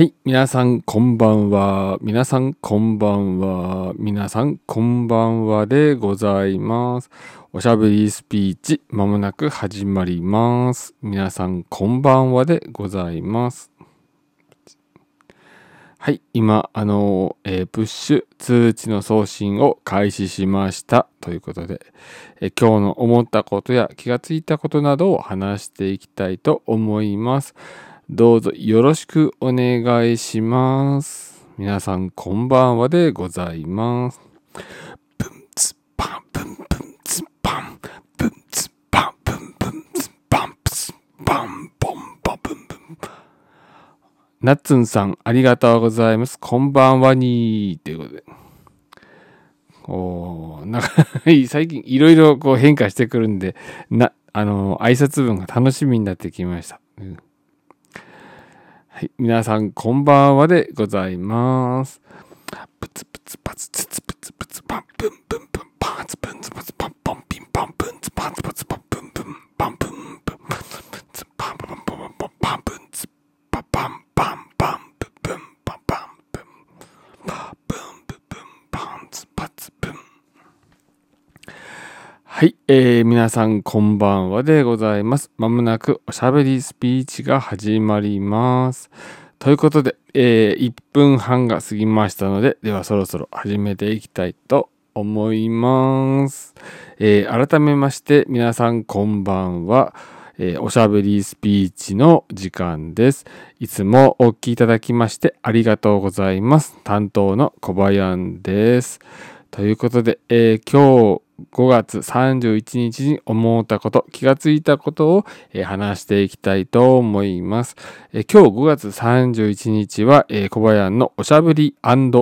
はい。皆さん、こんばんは。皆さん、こんばんは。皆さん、こんばんはでございます。おしゃべりスピーチ、まもなく始まります。皆さん、こんばんはでございます。はい。今、あの、えープッシュ通知の送信を開始しました。ということで、えー今日の思ったことや気がついたことなどを話していきたいと思います。どうぞよろしくお願いします。皆さんこんばんはでございます。ブンツパンブンブンツパンブンツパンブンブンツパンプスパンボンバブンブンナッツンさんありがとうございます。こんばんはにーということで。おなんか最近いろいろこう変化してくるんで、な、あの、挨拶文が楽しみになってきました。うんはい、皆さんこんばんはでございます。プツプツパツツツプツプツパンプンプンプンパンツプンツプツパンポンピンパンプンツパンツプツパンプンプンパンプンプンパンツパンパンパンパンパンパンプンツパパンパンパンプンプンパンパンプンパンプンプンプンパンツパツプンはい、えー、皆さんこんばんはでございます。まもなくおしゃべりスピーチが始まります。ということで、えー1分半が過ぎましたので、ではそろそろ始めていきたいと思います。えー改めまして皆さんこんばんは。えーおしゃべりスピーチの時間です。いつもお聞きいただきましてありがとうございます。担当の小林です。ということで、えー今日5月31日に思ったこと、気がついたことを、話していきたいと思います。今日5月31日は、小林のおしゃべり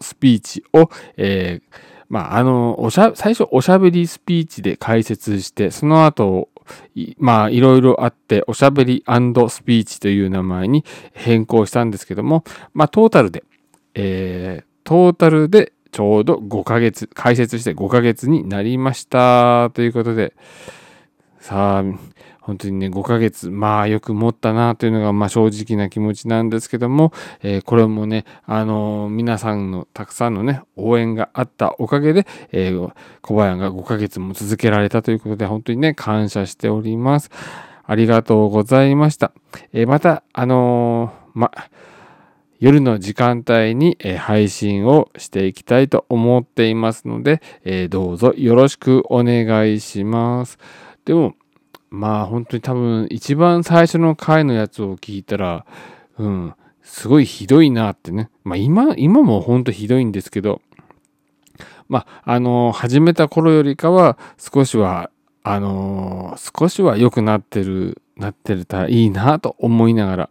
スピーチを、えーまあ、あの、おしゃ、最初おしゃべりスピーチで解説して、その後、いまあ、いろいろあって、おしゃべりスピーチという名前に変更したんですけども、まあ、トータルで、えートータルでちょうど5ヶ月、解説して5ヶ月になりました。ということで、さあ、本当にね、5ヶ月、まあよく持ったなというのが、まあ正直な気持ちなんですけども、えーこれもね、あのー皆さんのたくさんのね、応援があったおかげで、えー小林が5ヶ月も続けられたということで、本当にね、感謝しております。ありがとうございました。えまた、あのま、夜の時間帯に、配信をしていきたいと思っていますので、えどうぞよろしくお願いします。でも、まあ本当に多分一番最初の回のやつを聞いたら、うん、すごいひどいなってね。まあ今、今も本当ひどいんですけど、まあ、あの始めた頃よりかは少しは、あの少しは良くなってる、なってるたらいいなと思いながら、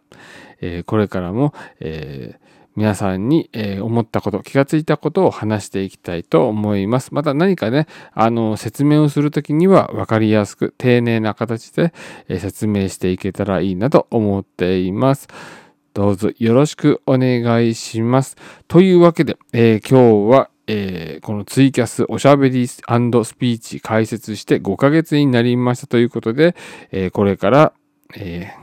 えーこれからも、えー皆さんに、えー思ったこと、気がついたことを話していきたいと思います。また何かね、あの、説明をするときには分かりやすく、丁寧な形で、えー説明していけたらいいなと思っています。どうぞよろしくお願いします。というわけで、えー今日は、えーこのツイキャスおしゃべりスピーチ解説して5ヶ月になりましたということで、えーこれから、えー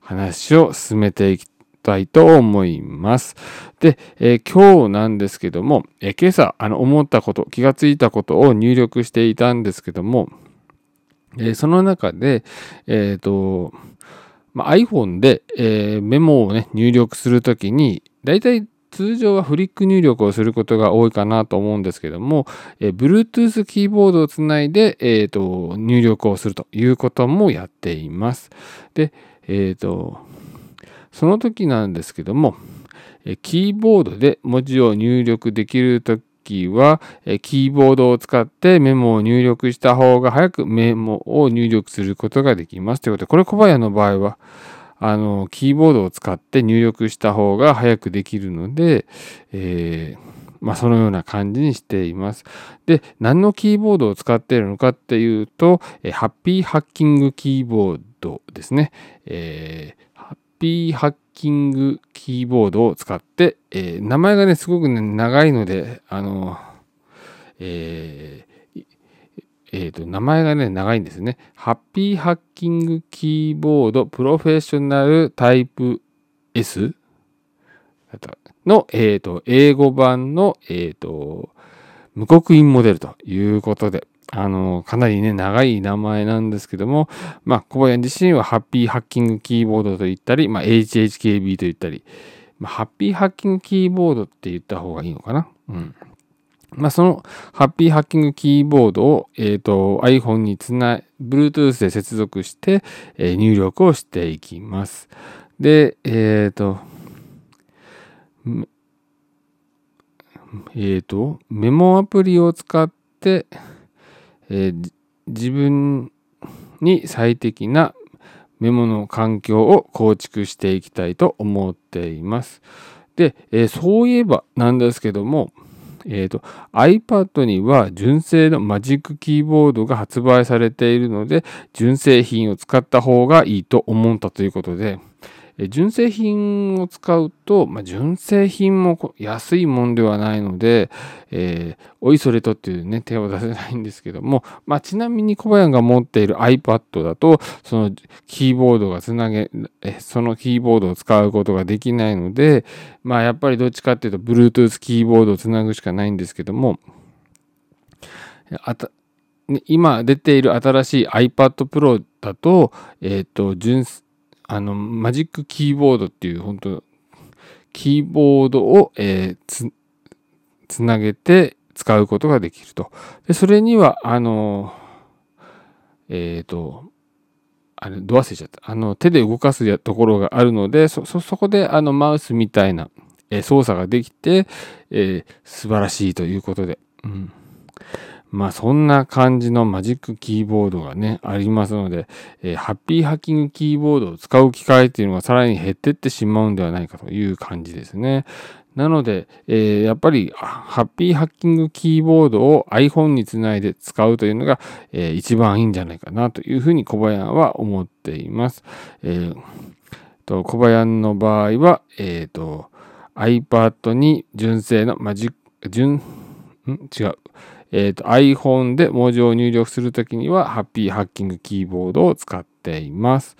話を進めていきたいと思います。で、え今日なんですけども、え今朝あの思ったこと、気がついたことを入力していたんですけども、えその中で、えっ、と、まあ、iPhone で、えメモをね、入力するときに、だいたい通常はフリック入力をすることが多いかなと思うんですけども、えー Bluetooth キーボードをつないで、えーと入力をするということもやっています。で、えっ、と、その時なんですけども、えーキーボードで文字を入力できるときは、えーキーボードを使ってメモを入力した方が早くメモを入力することができます。ということで、これ小林の場合は、あの、キーボードを使って入力した方が早くできるので、えーまあ、そのような感じにしています。で、何のキーボードを使っているのかっていうと、えーハッピーハッキングキーボードですね。えーハッピーハッキングキーボードを使って、えー名前がね、すごくね、長いので、あの、えーえーと、名前がね、長いんですね。ハッピーハッキングキーボードプロフェッショナルタイプ S の、えーと、英語版の、えーと、無刻印モデルということで、あの、かなりね、長い名前なんですけども、まあ、小林自身はハッピーハッキングキーボードと言ったり、まあ、HHKB と言ったり、まあ、ハッピーハッキングキーボードって言った方がいいのかな？うん。まあ、そのハッピーハッキングキーボードを、えーと、iPhone につない、Bluetooth で接続して、えー、入力をしていきます。で、えっ、ー、と、えっ、ー、と、メモアプリを使って、え、自分に最適なメモの環境を構築していきたいと思っています。で、え、そういえばなんですけども、えーと、iPad には純正のマジックキーボードが発売されているので純正品を使った方がいいと思ったということで純正品を使うと、まあ、純正品も安いもんではないので、えー、おいそれとっていうね、手を出せないんですけども、まあ、ちなみに小林が持っている iPad だと、そのキーボードがつなげ、そのキーボードを使うことができないので、まあ、やっぱりどっちかっていうと、Bluetooth キーボードをつなぐしかないんですけども、今出ている新しい iPad Pro だと、えっ、ー、と、純正あの、マジックキーボードっていう、本当キーボードを、えー、つ、つなげて使うことができると。で、それには、あの、えっ、ー、と、あれ、ど忘れちゃった。あの、手で動かすところがあるので、そ、そ、そこで、あの、マウスみたいな、えー、操作ができて、えー、素晴らしいということで。うん。まあそんな感じのマジックキーボードがね、ありますので、えー、ハッピーハッキングキーボードを使う機会っていうのがさらに減ってってしまうんではないかという感じですね。なので、えー、やっぱりハッピーハッキングキーボードを iPhone につないで使うというのが、えー、一番いいんじゃないかなというふうに小林は思っています。えー、と小林の場合は、えーと、iPad に純正のマジック、純、ん？違う。えーと、iPhone で文字を入力するときには、ハッピーハッキングキーボードを使っています。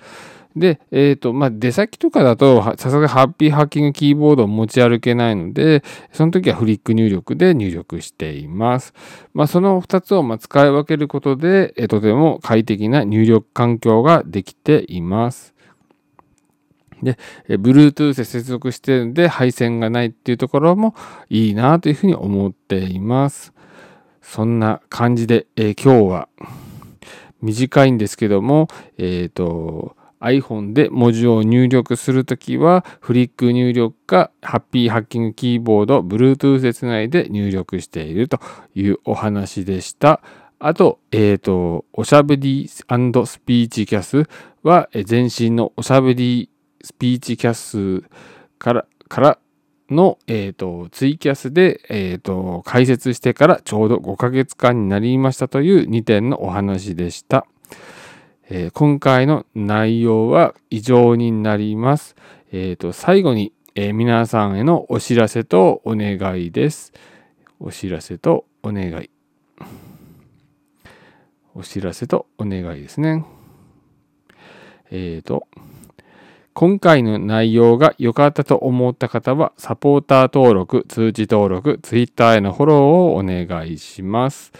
で、えっ、ー、と、まあ、出先とかだと、さすがハッピーハッキングキーボードを持ち歩けないので、その時はフリック入力で入力しています。まあ、その2つをま使い分けることで、え、とても快適な入力環境ができています。で、Bluetooth で接続してるんで配線がないっていうところもいいなというふうに思っています。そんな感じで、えー、今日は短いんですけども、えっ、ー、と、iPhone で文字を入力するときは、フリック入力か、ハッピーハッキングキーボード、Bluetooth でつないで入力しているというお話でした。あと、えっ、ー、と、おしゃべりスピーチキャスは、全身のおしゃべりスピーチキャスから、からの、えーと、ツイキャスで、えーと、解説してからちょうど5ヶ月間になりましたという2点のお話でした。えー、今回の内容は以上になります。えーと、最後に、えー、皆さんへのお知らせとお願いです。お知らせとお願い。お知らせとお願いですね。えっ、ー、と、今回の内容が良かったと思った方は、サポーター登録、通知登録、Twitter へのフォローをお願いします。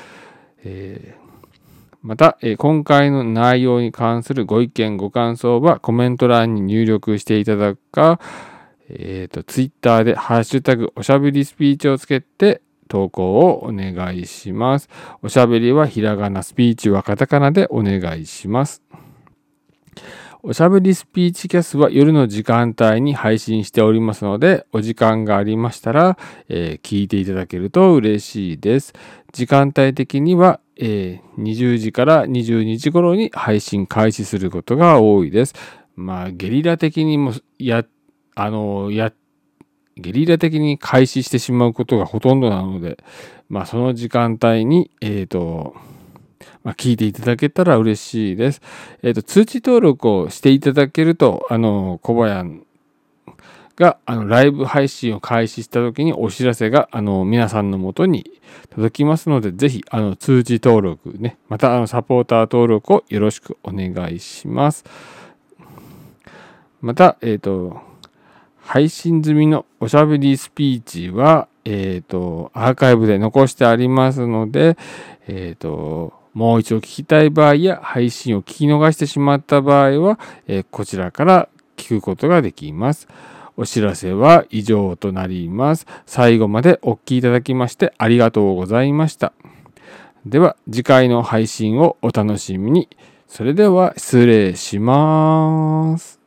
えー、また、えー、今回の内容に関するご意見、ご感想はコメント欄に入力していただくか、えっ、ー、と、Twitter でハッシュタグおしゃべりスピーチをつけて投稿をお願いします。おしゃべりはひらがな、スピーチはカタカナでお願いします。おしゃべりスピーチキャスは夜の時間帯に配信しておりますので、お時間がありましたら、えー、聞いていただけると嬉しいです。時間帯的には、えー、20時から22時頃に配信開始することが多いです。まあ、ゲリラ的にも、や、あの、や、ゲリラ的に開始してしまうことがほとんどなので、まあ、その時間帯に、えっ、ー、と、まあ、聞いていただけたら嬉しいです。えっ、ー、と、通知登録をしていただけると、あの、小林が、あの、ライブ配信を開始した時にお知らせが、あの、皆さんのもとに届きますので、ぜひ、あの、通知登録ね、また、あの、サポーター登録をよろしくお願いします。また、えっ、ー、と、配信済みのおしゃべりスピーチは、えっ、ー、と、アーカイブで残してありますので、えっ、と、もう一度聞きたい場合や配信を聞き逃してしまった場合は、え、こちらから聞くことができます。お知らせは以上となります。最後までお聞きいただきましてありがとうございました。では次回の配信をお楽しみに。それでは失礼します。